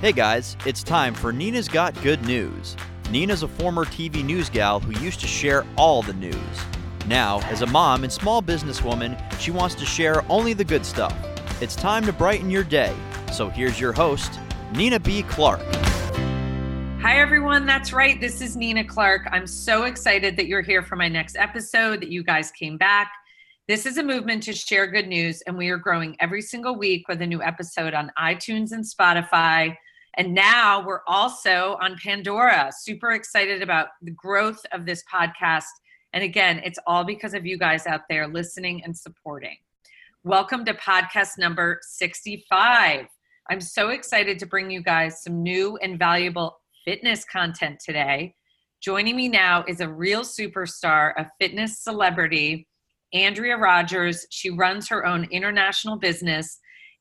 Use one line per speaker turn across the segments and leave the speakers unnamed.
Hey guys, it's time for Nina's Got Good News. Nina's a former TV news gal who used to share all the news. Now, as a mom and small businesswoman, she wants to share only the good stuff. It's time to brighten your day. So here's your host, Nina B. Clarke.
Hi, everyone. That's right. This is Nina Clarke. I'm so excited that you're here for my next episode, that you guys came back. This is a movement to share good news, and we are growing every single week with a new episode on iTunes and Spotify. And now we're also on Pandora. Super excited about the growth of this podcast. And again, it's all because of you guys out there listening and supporting. Welcome to podcast number 65. I'm so excited to bring you guys some new and valuable fitness content today. Joining me now is a real superstar, a fitness celebrity Andrea Rogers. She runs her own international business.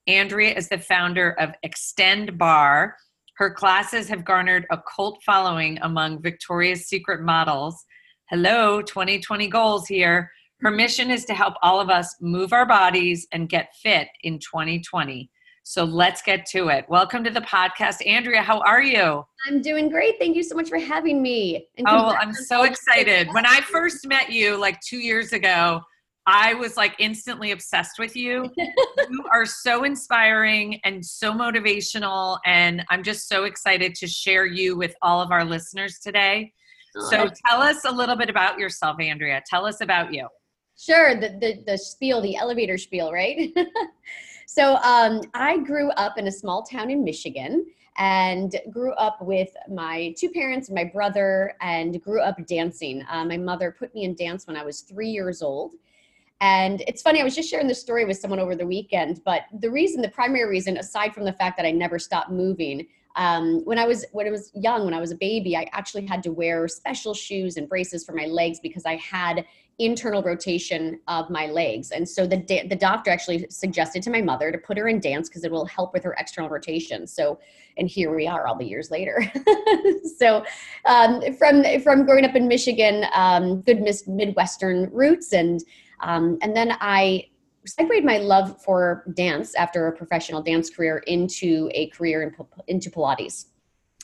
Andrea is the founder of Xtend Barre. Her classes have garnered a cult following among Victoria's Secret models. Hello, 2020 goals here. Her mission is to help all of us move our bodies and get fit in 2020. So let's get to it. Welcome to the podcast. Andrea, how are you?
I'm doing great. Thank you so much for having me.
oh, I'm so excited. When I first met you like two years ago, I was like instantly obsessed with you. you are so inspiring and so motivational. And I'm just so excited to share you with all of our listeners today. So tell us a little bit about yourself, Andrea. Tell us about you.
Sure. The, the, the spiel, the elevator spiel, right? so um, I grew up in a small town in Michigan and grew up with my two parents, my brother, and grew up dancing. Uh, my mother put me in dance when I was three years old. And it's funny, I was just sharing this story with someone over the weekend, but the reason, the primary reason, aside from the fact that I never stopped moving, um, when I was when I was young, when I was a baby, I actually had to wear special shoes and braces for my legs because I had internal rotation of my legs. And so the the doctor actually suggested to my mother to put her in dance because it will help with her external rotation. So, and here we are all the years later. so, um, from from growing up in Michigan, um, good Midwestern roots and um, and then I segued my love for dance after a professional dance career into a career in, into Pilates.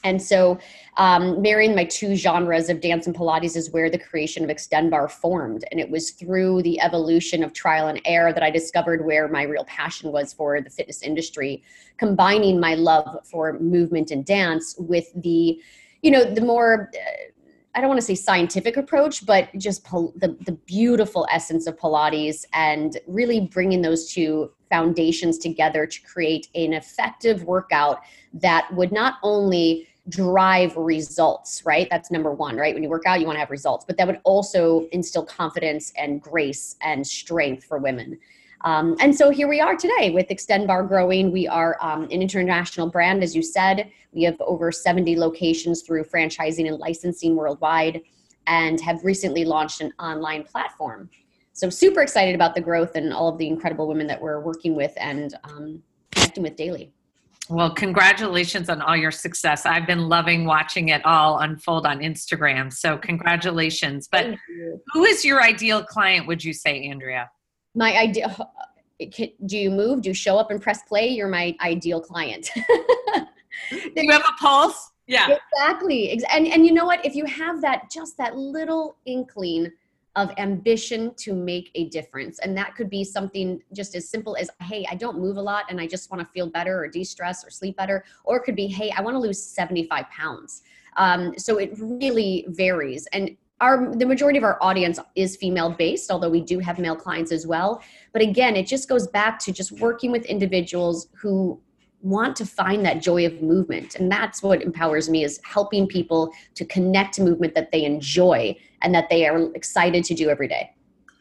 And so, um, marrying my two genres of dance and Pilates is where the creation of Xtend Barre formed. And it was through the evolution of trial and error that I discovered where my real passion was for the fitness industry, combining my love for movement and dance with the, you know, the more uh, I don't want to say scientific approach, but just pol- the, the beautiful essence of Pilates and really bringing those two foundations together to create an effective workout that would not only drive results, right? That's number one, right? When you work out, you want to have results, but that would also instill confidence and grace and strength for women. Um, and so here we are today with Xtend Barre growing. We are um, an international brand, as you said. We have over 70 locations through franchising and licensing worldwide and have recently launched an online platform. So, super excited about the growth and all of the incredible women that we're working with and um, connecting with daily.
Well, congratulations on all your success. I've been loving watching it all unfold on Instagram. So, congratulations. But who is your ideal client, would you say, Andrea?
My idea do you move? Do you show up and press play? You're my ideal client.
Do you have a pulse? Yeah.
Exactly and and you know what? If you have that just that little inkling of ambition to make a difference and that could be something just as simple as hey i don't move a lot and i just want to feel better or de-stress or sleep better or it could be hey i want to lose 75 pounds. Um, so it really varies and our the majority of our audience is female based although we do have male clients as well. But again it just goes back to just working with individuals who want to find that joy of movement. And that's what empowers me is helping people to connect to movement that they enjoy and that they are excited to do every day.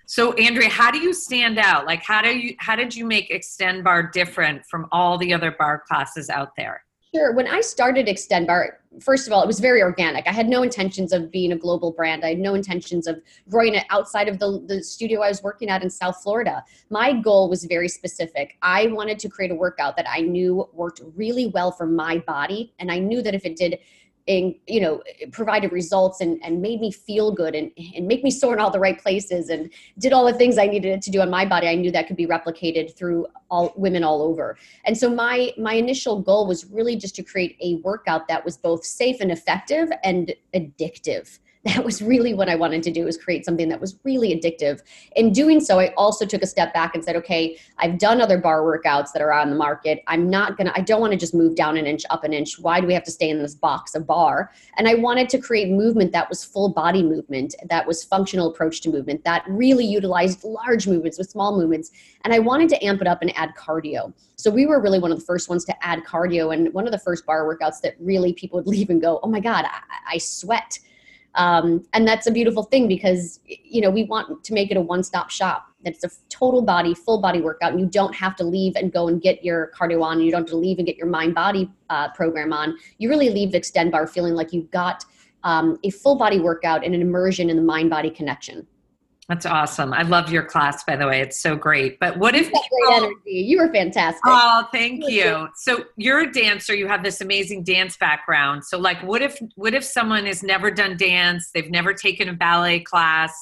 So andrea how do you stand out? Like how do you how did you make Xtend Barre different from all the other barre classes out there
Sure. When I started Xtend Barre, first of all, it was very organic. I had no intentions of being a global brand. I had no intentions of growing it outside of the, the studio I was working at in South Florida. My goal was very specific. I wanted to create a workout that I knew worked really well for my body. And I knew that if it did and you know provided results and, and made me feel good and, and make me sore in all the right places and did all the things i needed to do on my body i knew that could be replicated through all women all over. And so my my initial goal was really just to create a workout that was both safe and effective and addictive that was really what I wanted to do was create something that was really addictive. In doing so, I also took a step back and said, okay, I've done other barre workouts that are on the market. I'm not gonna, I don't want to just move down an inch, up an inch. Why do we have to stay in this box of barre? And I wanted to create movement that was full body movement, that was functional approach to movement, that really utilized large movements with small movements. And I wanted to amp it up and add cardio. So we were really one of the first ones to add cardio and one of the first barre workouts that really people would leave and go, oh my God, I, I sweat um, and that's a beautiful thing because you know we want to make it a one-stop shop. It's a total body full body workout. And you don't have to leave and go and get your cardio on. You don't have to leave and get your mind body uh, program on. You really leave Xtend Barre feeling like you've got um, a full body workout and an immersion in the mind body connection
that's awesome. I love your class, by the way. It's so great. But what if
people? You were fantastic.
Oh, thank you. So you're a dancer. You have this amazing dance background. So, like, what if what if someone has never done dance? They've never taken a ballet class.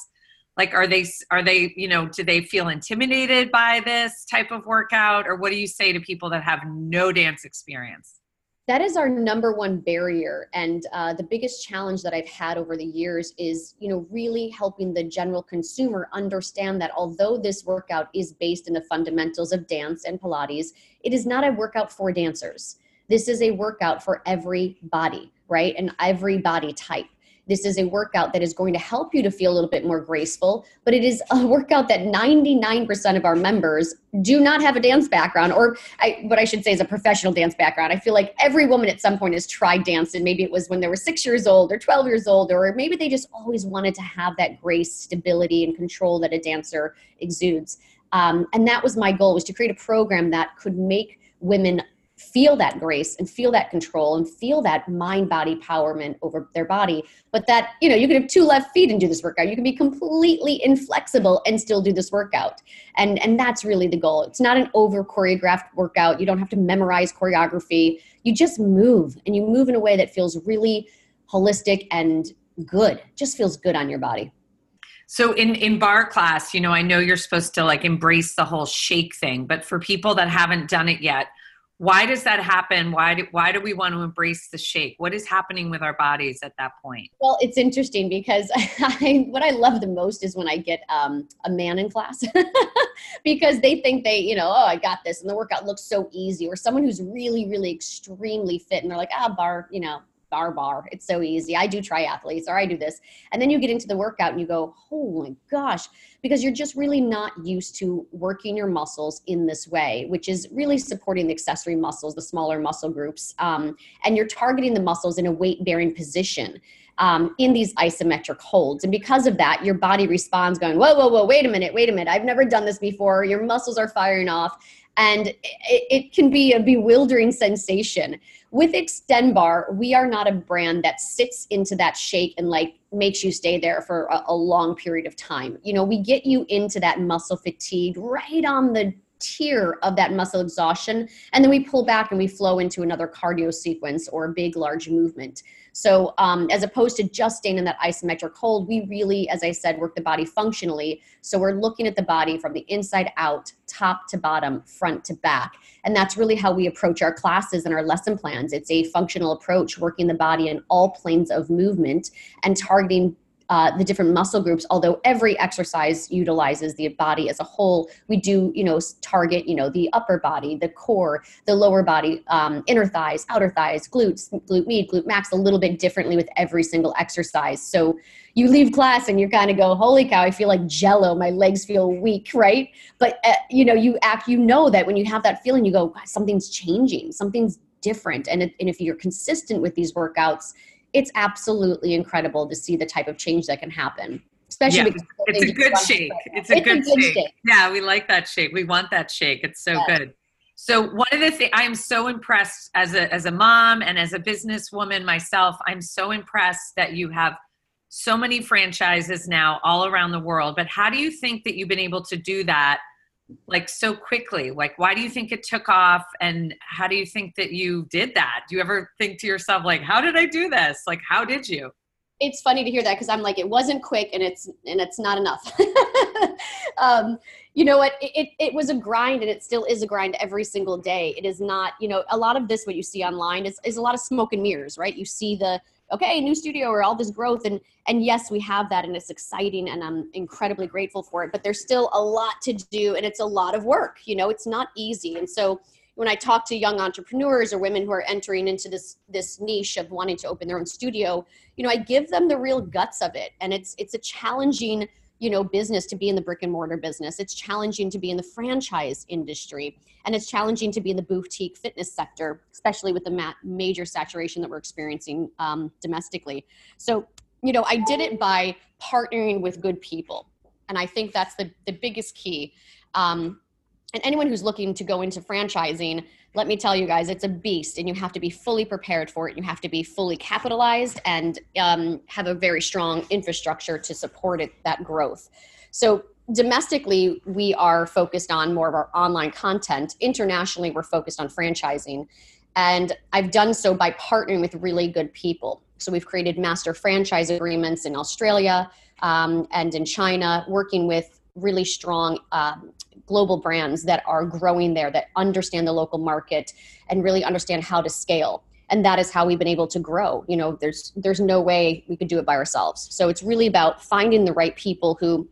Like, are they are they you know do they feel intimidated by this type of workout, or what do you say to people that have no dance experience?
That is our number one barrier. And uh, the biggest challenge that i've had over the years is you know really helping the general consumer understand that although this workout is based in the fundamentals of dance and pilates it is not a workout for dancers. This is a workout for every body right? And every body type this is a workout that is going to help you to feel a little bit more graceful, but it is a workout that 99% of our members do not have a dance background, or I, what I should say is a professional dance background. I feel like every woman at some point has tried dancing. Maybe it was when they were six years old or 12 years old, or maybe they just always wanted to have that grace, stability, and control that a dancer exudes. Um, and that was my goal was to create a program that could make women feel that grace and feel that control and feel that mind body empowerment over their body but that you know you can have two left feet and do this workout. You can be completely inflexible and still do this workout. And and that's really the goal. It's not an over choreographed workout. You don't have to memorize choreography. You just move and you move in a way that feels really holistic and good. Just feels good on your body.
So in in barre class you know i know you're supposed to like embrace the whole shake thing but for people that haven't done it yet why does that happen? Why do, why do we want to embrace the shake what is happening with our bodies at that point?
Well it's interesting because I, what i love the most is when i get um, a man in class because they think they you know oh i got this and the workout looks so easy or someone who's really really extremely fit and they're like ah barre you know barre barre. It's so easy. I do triathletes or I do this. And then you get into the workout and you go, oh my gosh, because you're just really not used to working your muscles in this way, which is really supporting the accessory muscles, the smaller muscle groups. Um, and you're targeting the muscles in a weight bearing position. Um, in these isometric holds. And because of that, your body responds going, whoa, whoa, whoa, wait a minute, wait a minute. I've never done this before. Your muscles are firing off. And it, it can be a bewildering sensation. With Xtend Barre we are not a brand that sits into that shake and like makes you stay there for a, a, long period of time. You know we get you into that muscle fatigue right on the tier of that muscle exhaustion and then we pull back and we flow into another cardio sequence or a big large movement so um, as opposed to just staying in that isometric hold we really as i said work the body functionally. So we're looking at the body from the inside out top to bottom front to back. And that's really how we approach our classes and our lesson plans. It's a functional approach working the body in all planes of movement and targeting uh, the different muscle groups although every exercise utilizes the body as a whole we do you know target you know the upper body the core the lower body um, inner thighs outer thighs glutes glute med glute max a little bit differently with every single exercise. So you leave class and you kind of go holy cow i feel like jello. My legs feel weak right? But uh, you know you act you know that when you have that feeling you go something's changing. Something's different. And, and if you're consistent with these workouts it's absolutely incredible to see the type of change that can happen. Especially yeah,
because it's a good shake. It's a, it's good, a good shake. shake. Yeah, we like that shake. We want that shake. It's so yeah. good. So one of the things I am so impressed as a as a mom and as a businesswoman myself, I'm so impressed that you have so many franchises now all around the world. But how do you think that you've been able to do that like so quickly? Like, why do you think it took off? And how do you think that you did that? Do you ever think to yourself, like, how did I do this? Like, how did you?
It's funny to hear that because I'm like, it wasn't quick and it's and it's not enough. um, you know what? It, it, it was a grind and it still is a grind every single day. It is not, you know, a lot of this what you see online is, is a lot of smoke and mirrors, right? You see the okay new studio or all this growth. And and yes we have that and it's exciting and i'm incredibly grateful for it but there's still a lot to do and it's a lot of work you know it's not easy. And so when i talk to young entrepreneurs or women who are entering into this this niche of wanting to open their own studio you know i give them the real guts of it. And it's it's a challenging you know business to be in the brick and mortar business. It's challenging to be in the franchise industry and it's challenging to be in the boutique fitness sector especially with the ma- major saturation that we're experiencing um, domestically. So you know i did it by partnering with good people and i think that's the, the biggest key. Um, and anyone who's looking to go into franchising let me tell you guys it's a beast and you have to be fully prepared for it. You have to be fully capitalized and um, have a very strong infrastructure to support it that growth. So domestically we are focused on more of our online content. Internationally we're focused on franchising. And i've done so by partnering with really good people. So we've created master franchise agreements in australia um, and in china working with really strong um, global brands that are growing there that understand the local market and really understand how to scale. And that is how we've been able to grow. You know there's there's no way we could do it by ourselves. So it's really about finding the right people who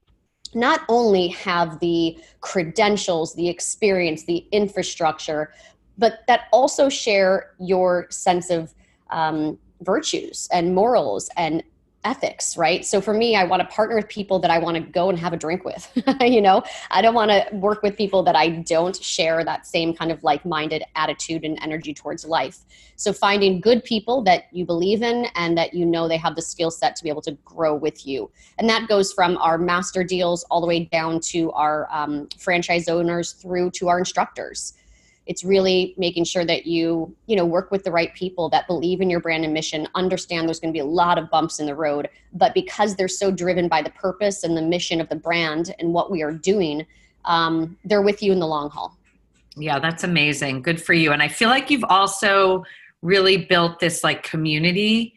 not only have the credentials the experience the infrastructure but that also share your sense of um, virtues and morals and ethics right? So for me i want to partner with people that i want to go and have a drink with you know? I don't want to work with people that i don't share that same kind of like-minded attitude and energy towards life. So finding good people that you believe in and that you know they have the skill set to be able to grow with you. And that goes from our master deals all the way down to our um, franchise owners through to our instructors it's really making sure that you you know work with the right people that believe in your brand and mission understand there's going to be a lot of bumps in the road but because they're so driven by the purpose and the mission of the brand and what we are doing um, they're with you in the long haul
yeah that's amazing good for you and i feel like you've also really built this like community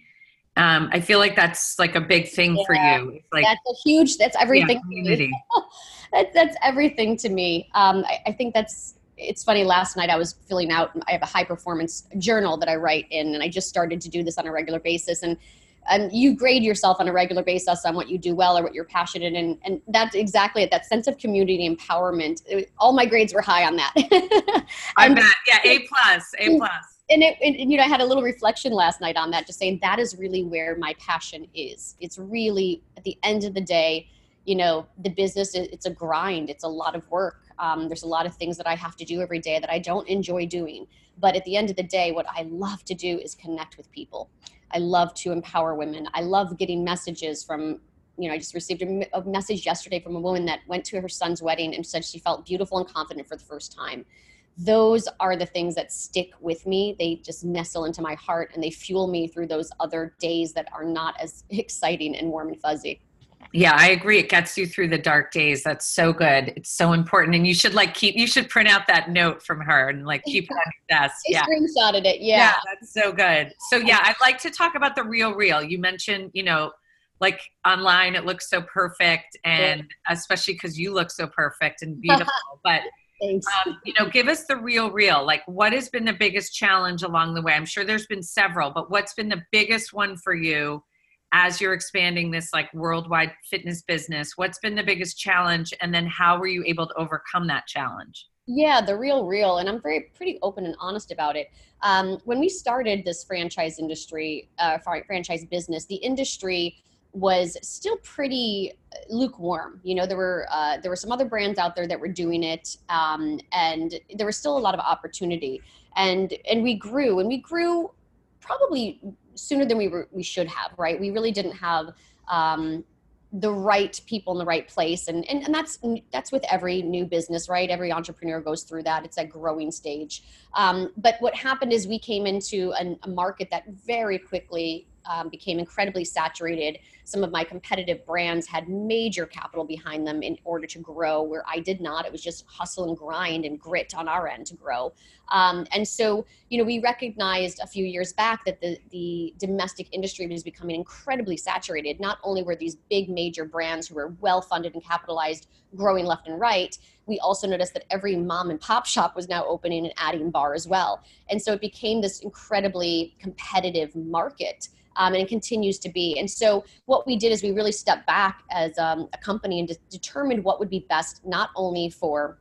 um, I feel like that's like a big thing yeah, for you.
like that's a huge. That's everything. Yeah, community. that's that's everything to me. Um, I, I, think that's it's funny last night i was filling out i have a high performance journal that i write in and i just started to do this on a regular basis. And and you grade yourself on a regular basis on what you do well or what you're passionate in. And that's exactly it that sense of community empowerment. It, all my grades were high on that.
I bet. Yeah a plus a mm. plus.
And it, and, you know i had a little reflection last night on that just saying that is really where my passion is. It's really at the end of the day you know the business it's a grind. It's a lot of work um, there's a lot of things that I have to do every day that I don't enjoy doing. But at the end of the day, what I love to do is connect with people. I love to empower women. I love getting messages from, you know, I just received a, a message yesterday from a woman that went to her son's wedding and said she felt beautiful and confident for the first time. Those are the things that stick with me. They just nestle into my heart and they fuel me through those other days that are not as exciting and warm and fuzzy.
Yeah, I agree. It gets you through the dark days. That's so good. It's so important. And you should like keep you should print out that note from her and like keep it on your desk.
yeah. screenshotted it. Yeah. yeah.
That's so good. So yeah, I'd like to talk about the real real. You mentioned, you know, like online it looks so perfect and yeah. especially because you look so perfect and beautiful. but um, you know, give us the real real. Like what has been the biggest challenge along the way? I'm sure there's been several, but what's been the biggest one for you? As you're expanding this like worldwide fitness business what's been the biggest challenge and then how were you able to overcome that challenge?
Yeah the real real and i'm very pretty open and honest about it. Um, when we started this franchise industry uh, franchise business the industry was still pretty lukewarm. You know there were uh, there were some other brands out there that were doing it um, and there was still a lot of opportunity. And and we grew and we grew probably sooner than we were, we should have, right? We really didn't have um, the right people in the right place, and, and and that's that's with every new business, right? Every entrepreneur goes through that. It's a growing stage. Um, but what happened is we came into an, a market that very quickly um, became incredibly saturated. Some of my competitive brands had major capital behind them in order to grow, where I did not. It was just hustle and grind and grit on our end to grow. Um, and so, you know, we recognized a few years back that the, the domestic industry was becoming incredibly saturated. Not only were these big major brands who were well funded and capitalized growing left and right, we also noticed that every mom and pop shop was now opening and adding barre as well. And so it became this incredibly competitive market. Um, and it continues to be. And so, what we did is we really stepped back as um, a company and de- determined what would be best not only for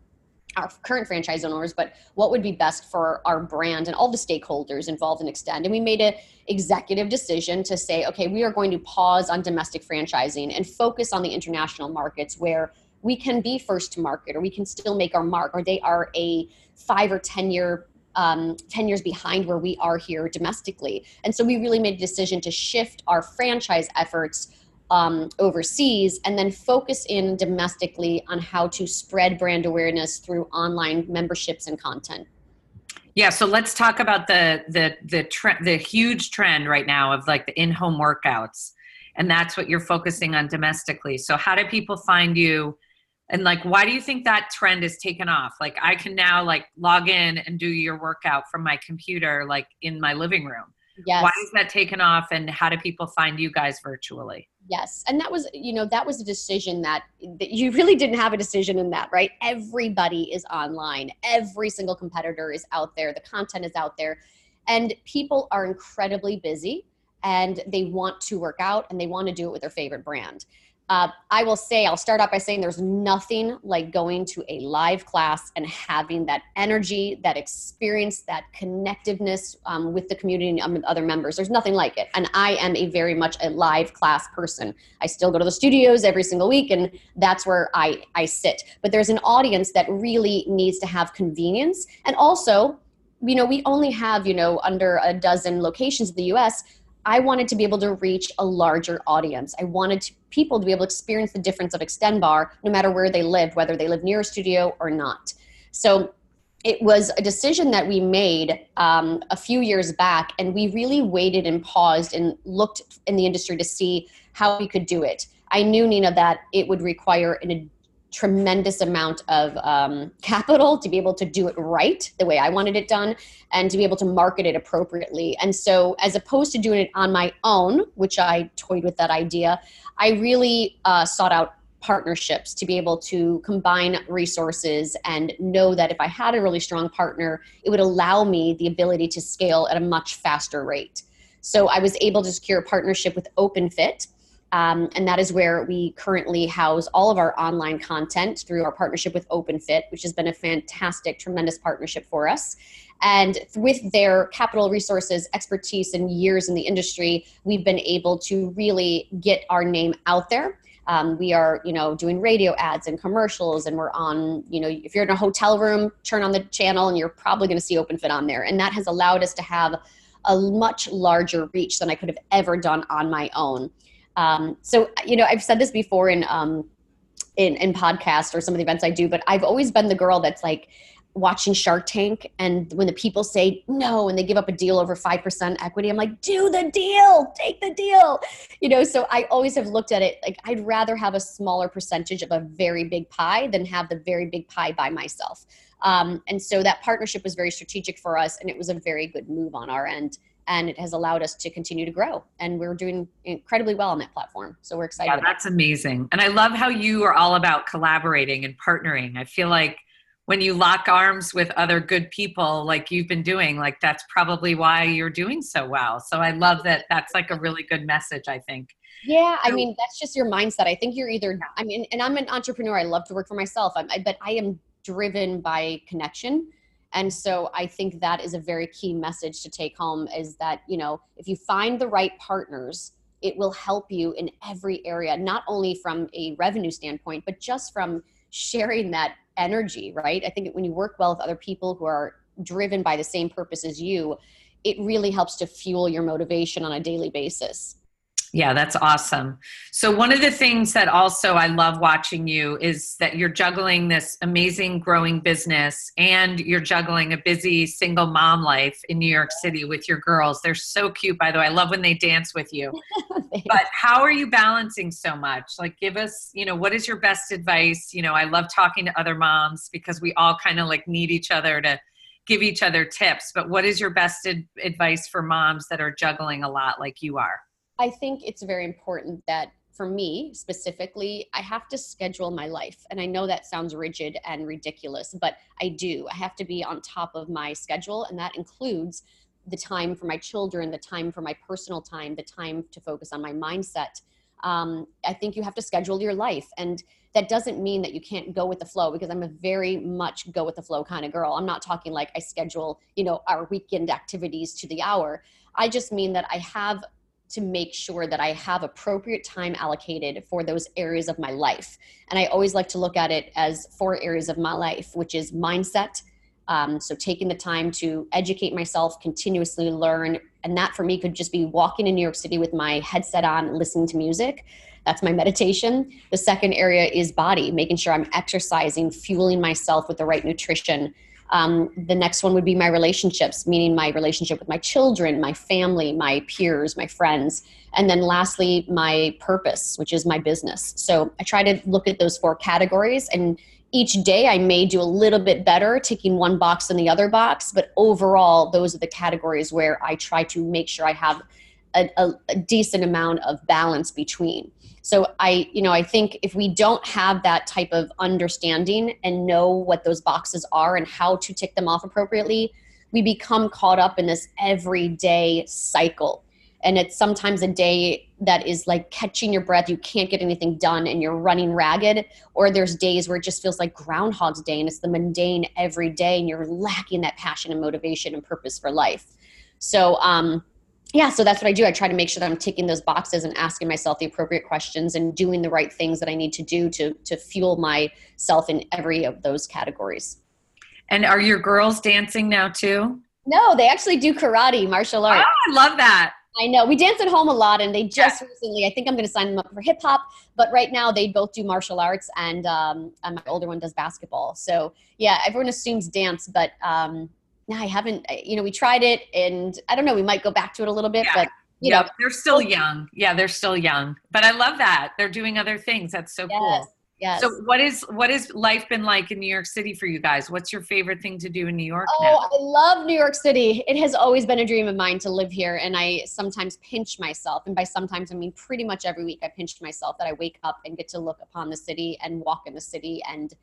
our current franchise owners, but what would be best for our brand and all the stakeholders involved in Xtend. And we made an executive decision to say, okay, we are going to pause on domestic franchising and focus on the international markets where we can be first to market or we can still make our mark or they are a five or 10 year um, 10 years behind where we are here domestically. And so we really made a decision to shift our franchise efforts um, overseas and then focus in domestically on how to spread brand awareness through online memberships and content.
Yeah, so let's talk about the the the the huge trend right now of like the in-home workouts, and that's what you're focusing on domestically. So how do people find you? And like why do you think that trend is taken off? Like i can now like log in and do your workout from my computer like in my living room. Yes. why is that taken off and how do people find you guys virtually?
Yes and that was you know that was a decision that, that you really didn't have a decision in that right? Everybody is online. Every single competitor is out there. The content is out there. And people are incredibly busy and they want to work out and they want to do it with their favorite brand uh, I will say, I'll start out by saying there's nothing like going to a live class and having that energy, that experience, that connectiveness um, with the community and um, other members. There's nothing like it. And I am a very much a live class person. I still go to the studios every single week, and that's where I, I sit. But there's an audience that really needs to have convenience. And also, you know, we only have, you know, under a dozen locations in the US I wanted to be able to reach a larger audience. I wanted to, people to be able to experience the difference of Xtend Barre no matter where they lived, whether they live near a studio or not. So it was a decision that we made um, a few years back, and we really waited and paused and looked in the industry to see how we could do it. I knew, Nina, that it would require an tremendous amount of um, capital to be able to do it right the way I wanted it done and to be able to market it appropriately. And so, as opposed to doing it on my own, which I toyed with that idea, I really uh, sought out partnerships to be able to combine resources and know that if I had a really strong partner, it would allow me the ability to scale at a much faster rate. So I was able to secure a partnership with OpenFit, um, and that is where we currently house all of our online content through our partnership with OpenFit, which has been a fantastic, tremendous partnership for us. And with their capital resources, expertise, and years in the industry, we've been able to really get our name out there. Um, we are, you know, doing radio ads and commercials, and we're on, you know, if you're in a hotel room, turn on the channel, and you're probably going to see OpenFit on there. And that has allowed us to have a much larger reach than I could have ever done on my own. Um, so, you know, I've said this before in, um, in, in podcast or some of the events I do, but I've always been the girl that's like watching Shark Tank. And when the people say no, and they give up a deal over 5% equity, I'm like, do the deal, take the deal. You know, so I always have looked at it like I'd rather have a smaller percentage of a very big pie than have the very big pie by myself. Um, and so that partnership was very strategic for us, and it was a very good move on our end and it has allowed us to continue to grow. And we're doing incredibly well on that platform. So we're excited
yeah that's amazing. And i love how you are all about collaborating and partnering. I feel like when you lock arms with other good people like you've been doing like that's probably why you're doing so well. So i love that that's like a really good message i think.
Yeah i mean that's just your mindset. I think you're either i mean and i'm an entrepreneur. I love to work for myself. I'm, I, but i am driven by connection and so I think that is a very key message to take home is that, you know, if you find the right partners, it will help you in every area, not only from a revenue standpoint, but just from sharing that energy, right? I think when you work well with other people who are driven by the same purpose as you, it really helps to fuel your motivation on a daily basis.
Yeah, that's awesome. So, one of the things that also I love watching you is that you're juggling this amazing growing business and you're juggling a busy single mom life in New York City with your girls. They're so cute, by the way. I love when they dance with you. but how are you balancing so much? Like, give us, you know, what is your best advice? You know, I love talking to other moms because we all kind of like need each other to give each other tips. But what is your best ad- advice for moms that are juggling a lot like you are?
I think it's very important that for me specifically, I have to schedule my life. And I know that sounds rigid and ridiculous, but I do. I have to be on top of my schedule, and that includes the time for my children, the time for my personal time, the time to focus on my mindset. Um, I think you have to schedule your life. And that doesn't mean that you can't go with the flow because I'm a very much go with the flow kind of girl. I'm not talking like I schedule, you know, our weekend activities to the hour. I just mean that I have to make sure that I have appropriate time allocated for those areas of my life. And I always like to look at it as four areas of my life, which is mindset. Um, so taking the time to educate myself, continuously learn. And that for me could just be walking in New York City with my headset on, listening to music. That's my meditation. The second area is body, making sure I'm exercising, fueling myself with the right nutrition. Um, the next one would be my relationships, meaning my relationship with my children, my family, my peers, my friends. And then lastly, my purpose, which is my business. So I try to look at those four categories and each day I may do a little bit better ticking one box than the other box, but overall, those are the categories where I try to make sure I have a, a, a decent amount of balance between. So I, you know, I think if we don't have that type of understanding and know what those boxes are and how to tick them off appropriately, we become caught up in this everyday cycle. And it's sometimes a day that is like catching your breath. You can't get anything done and you're running ragged. Or there's days where it just feels like Groundhog's Day and it's the mundane every day and you're lacking that passion and motivation and purpose for life. So, um, yeah, so that's what I do. I try to make sure that I'm ticking those boxes and asking myself the appropriate questions and doing the right things that I need to do to to fuel myself in every of those categories.
And are your girls dancing now too?
No, they actually do karate, martial arts.
Oh, I love that.
I know. We dance at home a lot, and they just yeah. recently, I think I'm going to sign them up for hip hop. But right now, they both do martial arts, and, um, and my older one does basketball. So, yeah, everyone assumes dance, but um, I haven't. You know, we tried it, and I don't know. We might go back to it a little bit, yeah. but you
yep.
know,
they're still young. Yeah, they're still young. But I love that they're doing other things. That's so
yes.
cool.
Yes.
So what is what has life been like in New York City for you guys? What's your favorite thing to do in New York?
Oh,
now?
I love New York City. It has always been a dream of mine to live here, and I sometimes pinch myself, and by sometimes I mean pretty much every week I pinch myself that I wake up and get to look upon the city and walk in the city and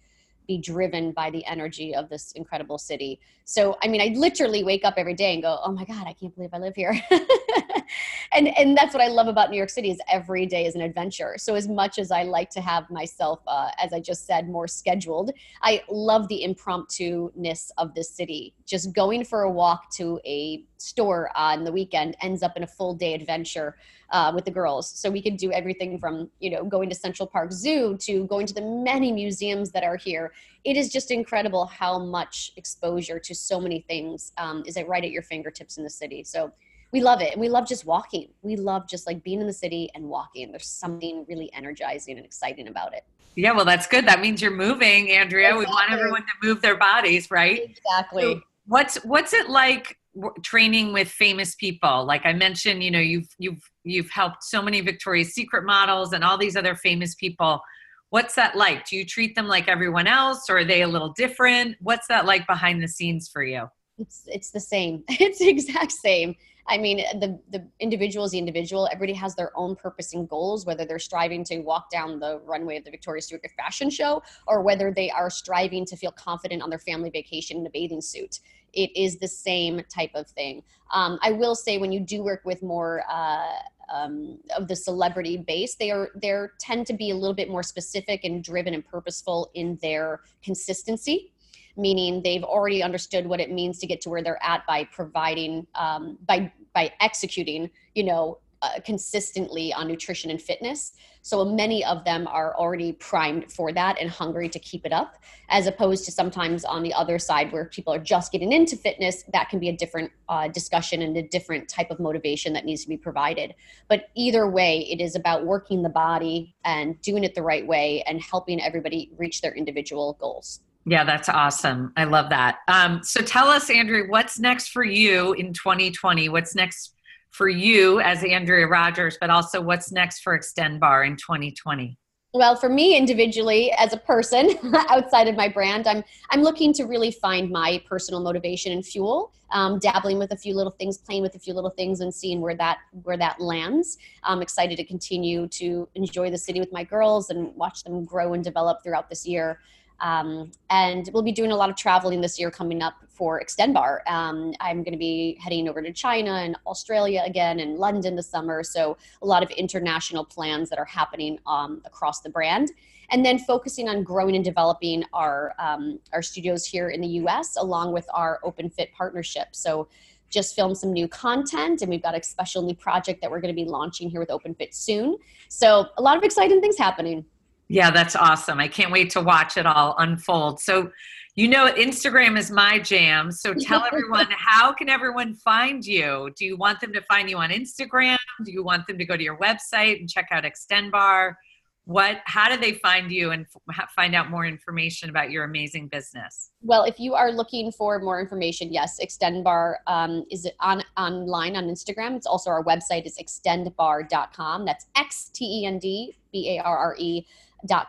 be driven by the energy of this incredible city. So, I mean, I literally wake up every day and go, "Oh my god, I can't believe I live here." and and that's what I love about New York City is every day is an adventure. So, as much as I like to have myself, uh, as I just said, more scheduled, I love the impromptu ness of this city. Just going for a walk to a store on the weekend ends up in a full day adventure uh, with the girls. So we could do everything from, you know, going to Central Park Zoo to going to the many museums that are here. It is just incredible how much exposure to so many things um, is right at your fingertips in the city. So we love it. And we love just walking. We love just like being in the city and walking. There's something really energizing and exciting about it.
Yeah, well, that's good. That means you're moving, Andrea. Exactly. We want everyone to move their bodies, right?
Exactly. So
what's what's it like training with famous people. Like i mentioned you know you've you've you've helped so many victoria's secret models and all these other famous people. What's that like? Do you treat them like everyone else or are they a little different? What's that like behind the scenes for you?
It's it's the same. It's the exact same. I mean the the individual is the individual. Everybody has their own purpose and goals whether they're striving to walk down the runway of the victoria's secret fashion show or whether they are striving to feel confident on their family vacation in a bathing suit it is the same type of thing. Um, I will say when you do work with more uh, um, of the celebrity base, they are they tend to be a little bit more specific and driven and purposeful in their consistency. Meaning they've already understood what it means to get to where they're at by providing um, by by executing, you know, uh, consistently on nutrition and fitness. So many of them are already primed for that and hungry to keep it up, as opposed to sometimes on the other side where people are just getting into fitness. That can be a different uh, discussion and a different type of motivation that needs to be provided. But either way, it is about working the body and doing it the right way and helping everybody reach their individual goals.
Yeah, that's awesome. I love that. Um, so tell us, Andrea, what's next for you in 2020? What's next for you as Andrea Rogers, but also what's next for Xtend Barre in 2020?
Well, for me individually, as a person outside of my brand, I'm I'm looking to really find my personal motivation and fuel. Um, dabbling with a few little things, playing with a few little things, and seeing where that where that lands. I'm excited to continue to enjoy the city with my girls and watch them grow and develop throughout this year. Um, and we'll be doing a lot of traveling this year coming up for Xtend Barre. Um, I'm going to be heading over to China and Australia again and London this summer. So a lot of international plans that are happening um, across the brand. And then focusing on growing and developing our um, our studios here in the U.S. along with our Open Fit partnership. So just filmed some new content and we've got a special new project that we're going to be launching here with Open Fit soon. So a lot of exciting things happening.
Yeah, that's awesome. I can't wait to watch it all unfold. So, you know, Instagram is my jam. So tell everyone how can everyone find you? Do you want them to find you on Instagram? Do you want them to go to your website and check out Xtend Barre? What how do they find you and find out more information about your amazing business?
Well, if you are looking for more information, yes, Xtend Barre um, is on online on Instagram. It's also our website is xtendbarre.com. That's X T E N D B A R R E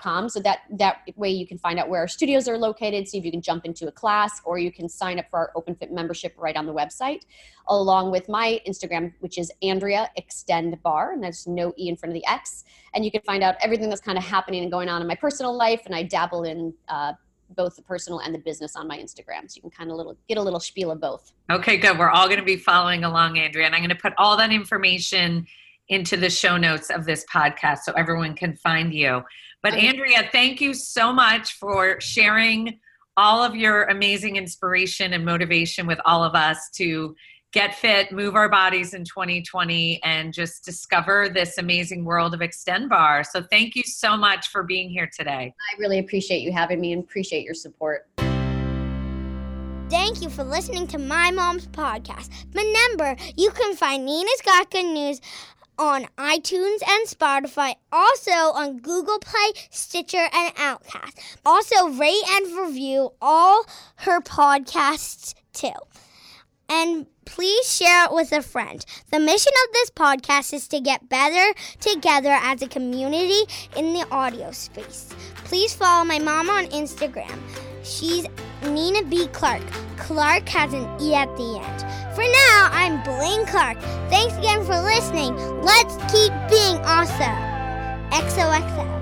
com so that that way you can find out where our studios are located see if you can jump into a class or you can sign up for our open fit membership right on the website along with my instagram which is andrea extend bar and there's no e in front of the x and you can find out everything that's kind of happening and going on in my personal life and i dabble in uh, both the personal and the business on my Instagram. So you can kind of little get a little spiel of both.
Okay, good. We're all going to be following along, Andrea, and I'm going to put all that information into the show notes of this podcast so everyone can find you. But Andrea, thank you so much for sharing all of your amazing inspiration and motivation with all of us to get fit, move our bodies in 2020, and just discover this amazing world of Xtend Barre. So, thank you so much for being here today.
I really appreciate you having me and appreciate your support.
Thank you for listening to my mom's podcast. Remember, you can find Nina's Got Good News on iTunes and Spotify, also on Google Play, Stitcher, and Outcast. Also, rate and review all her podcasts too. And please share it with a friend. The mission of this podcast is to get better together as a community in the audio space. Please follow my mom on Instagram. She's Nina B. Clarke. Clarke has an E at the end. For now, I'm Blaine Clarke. Thanks again for listening. Let's keep being awesome. XOXO.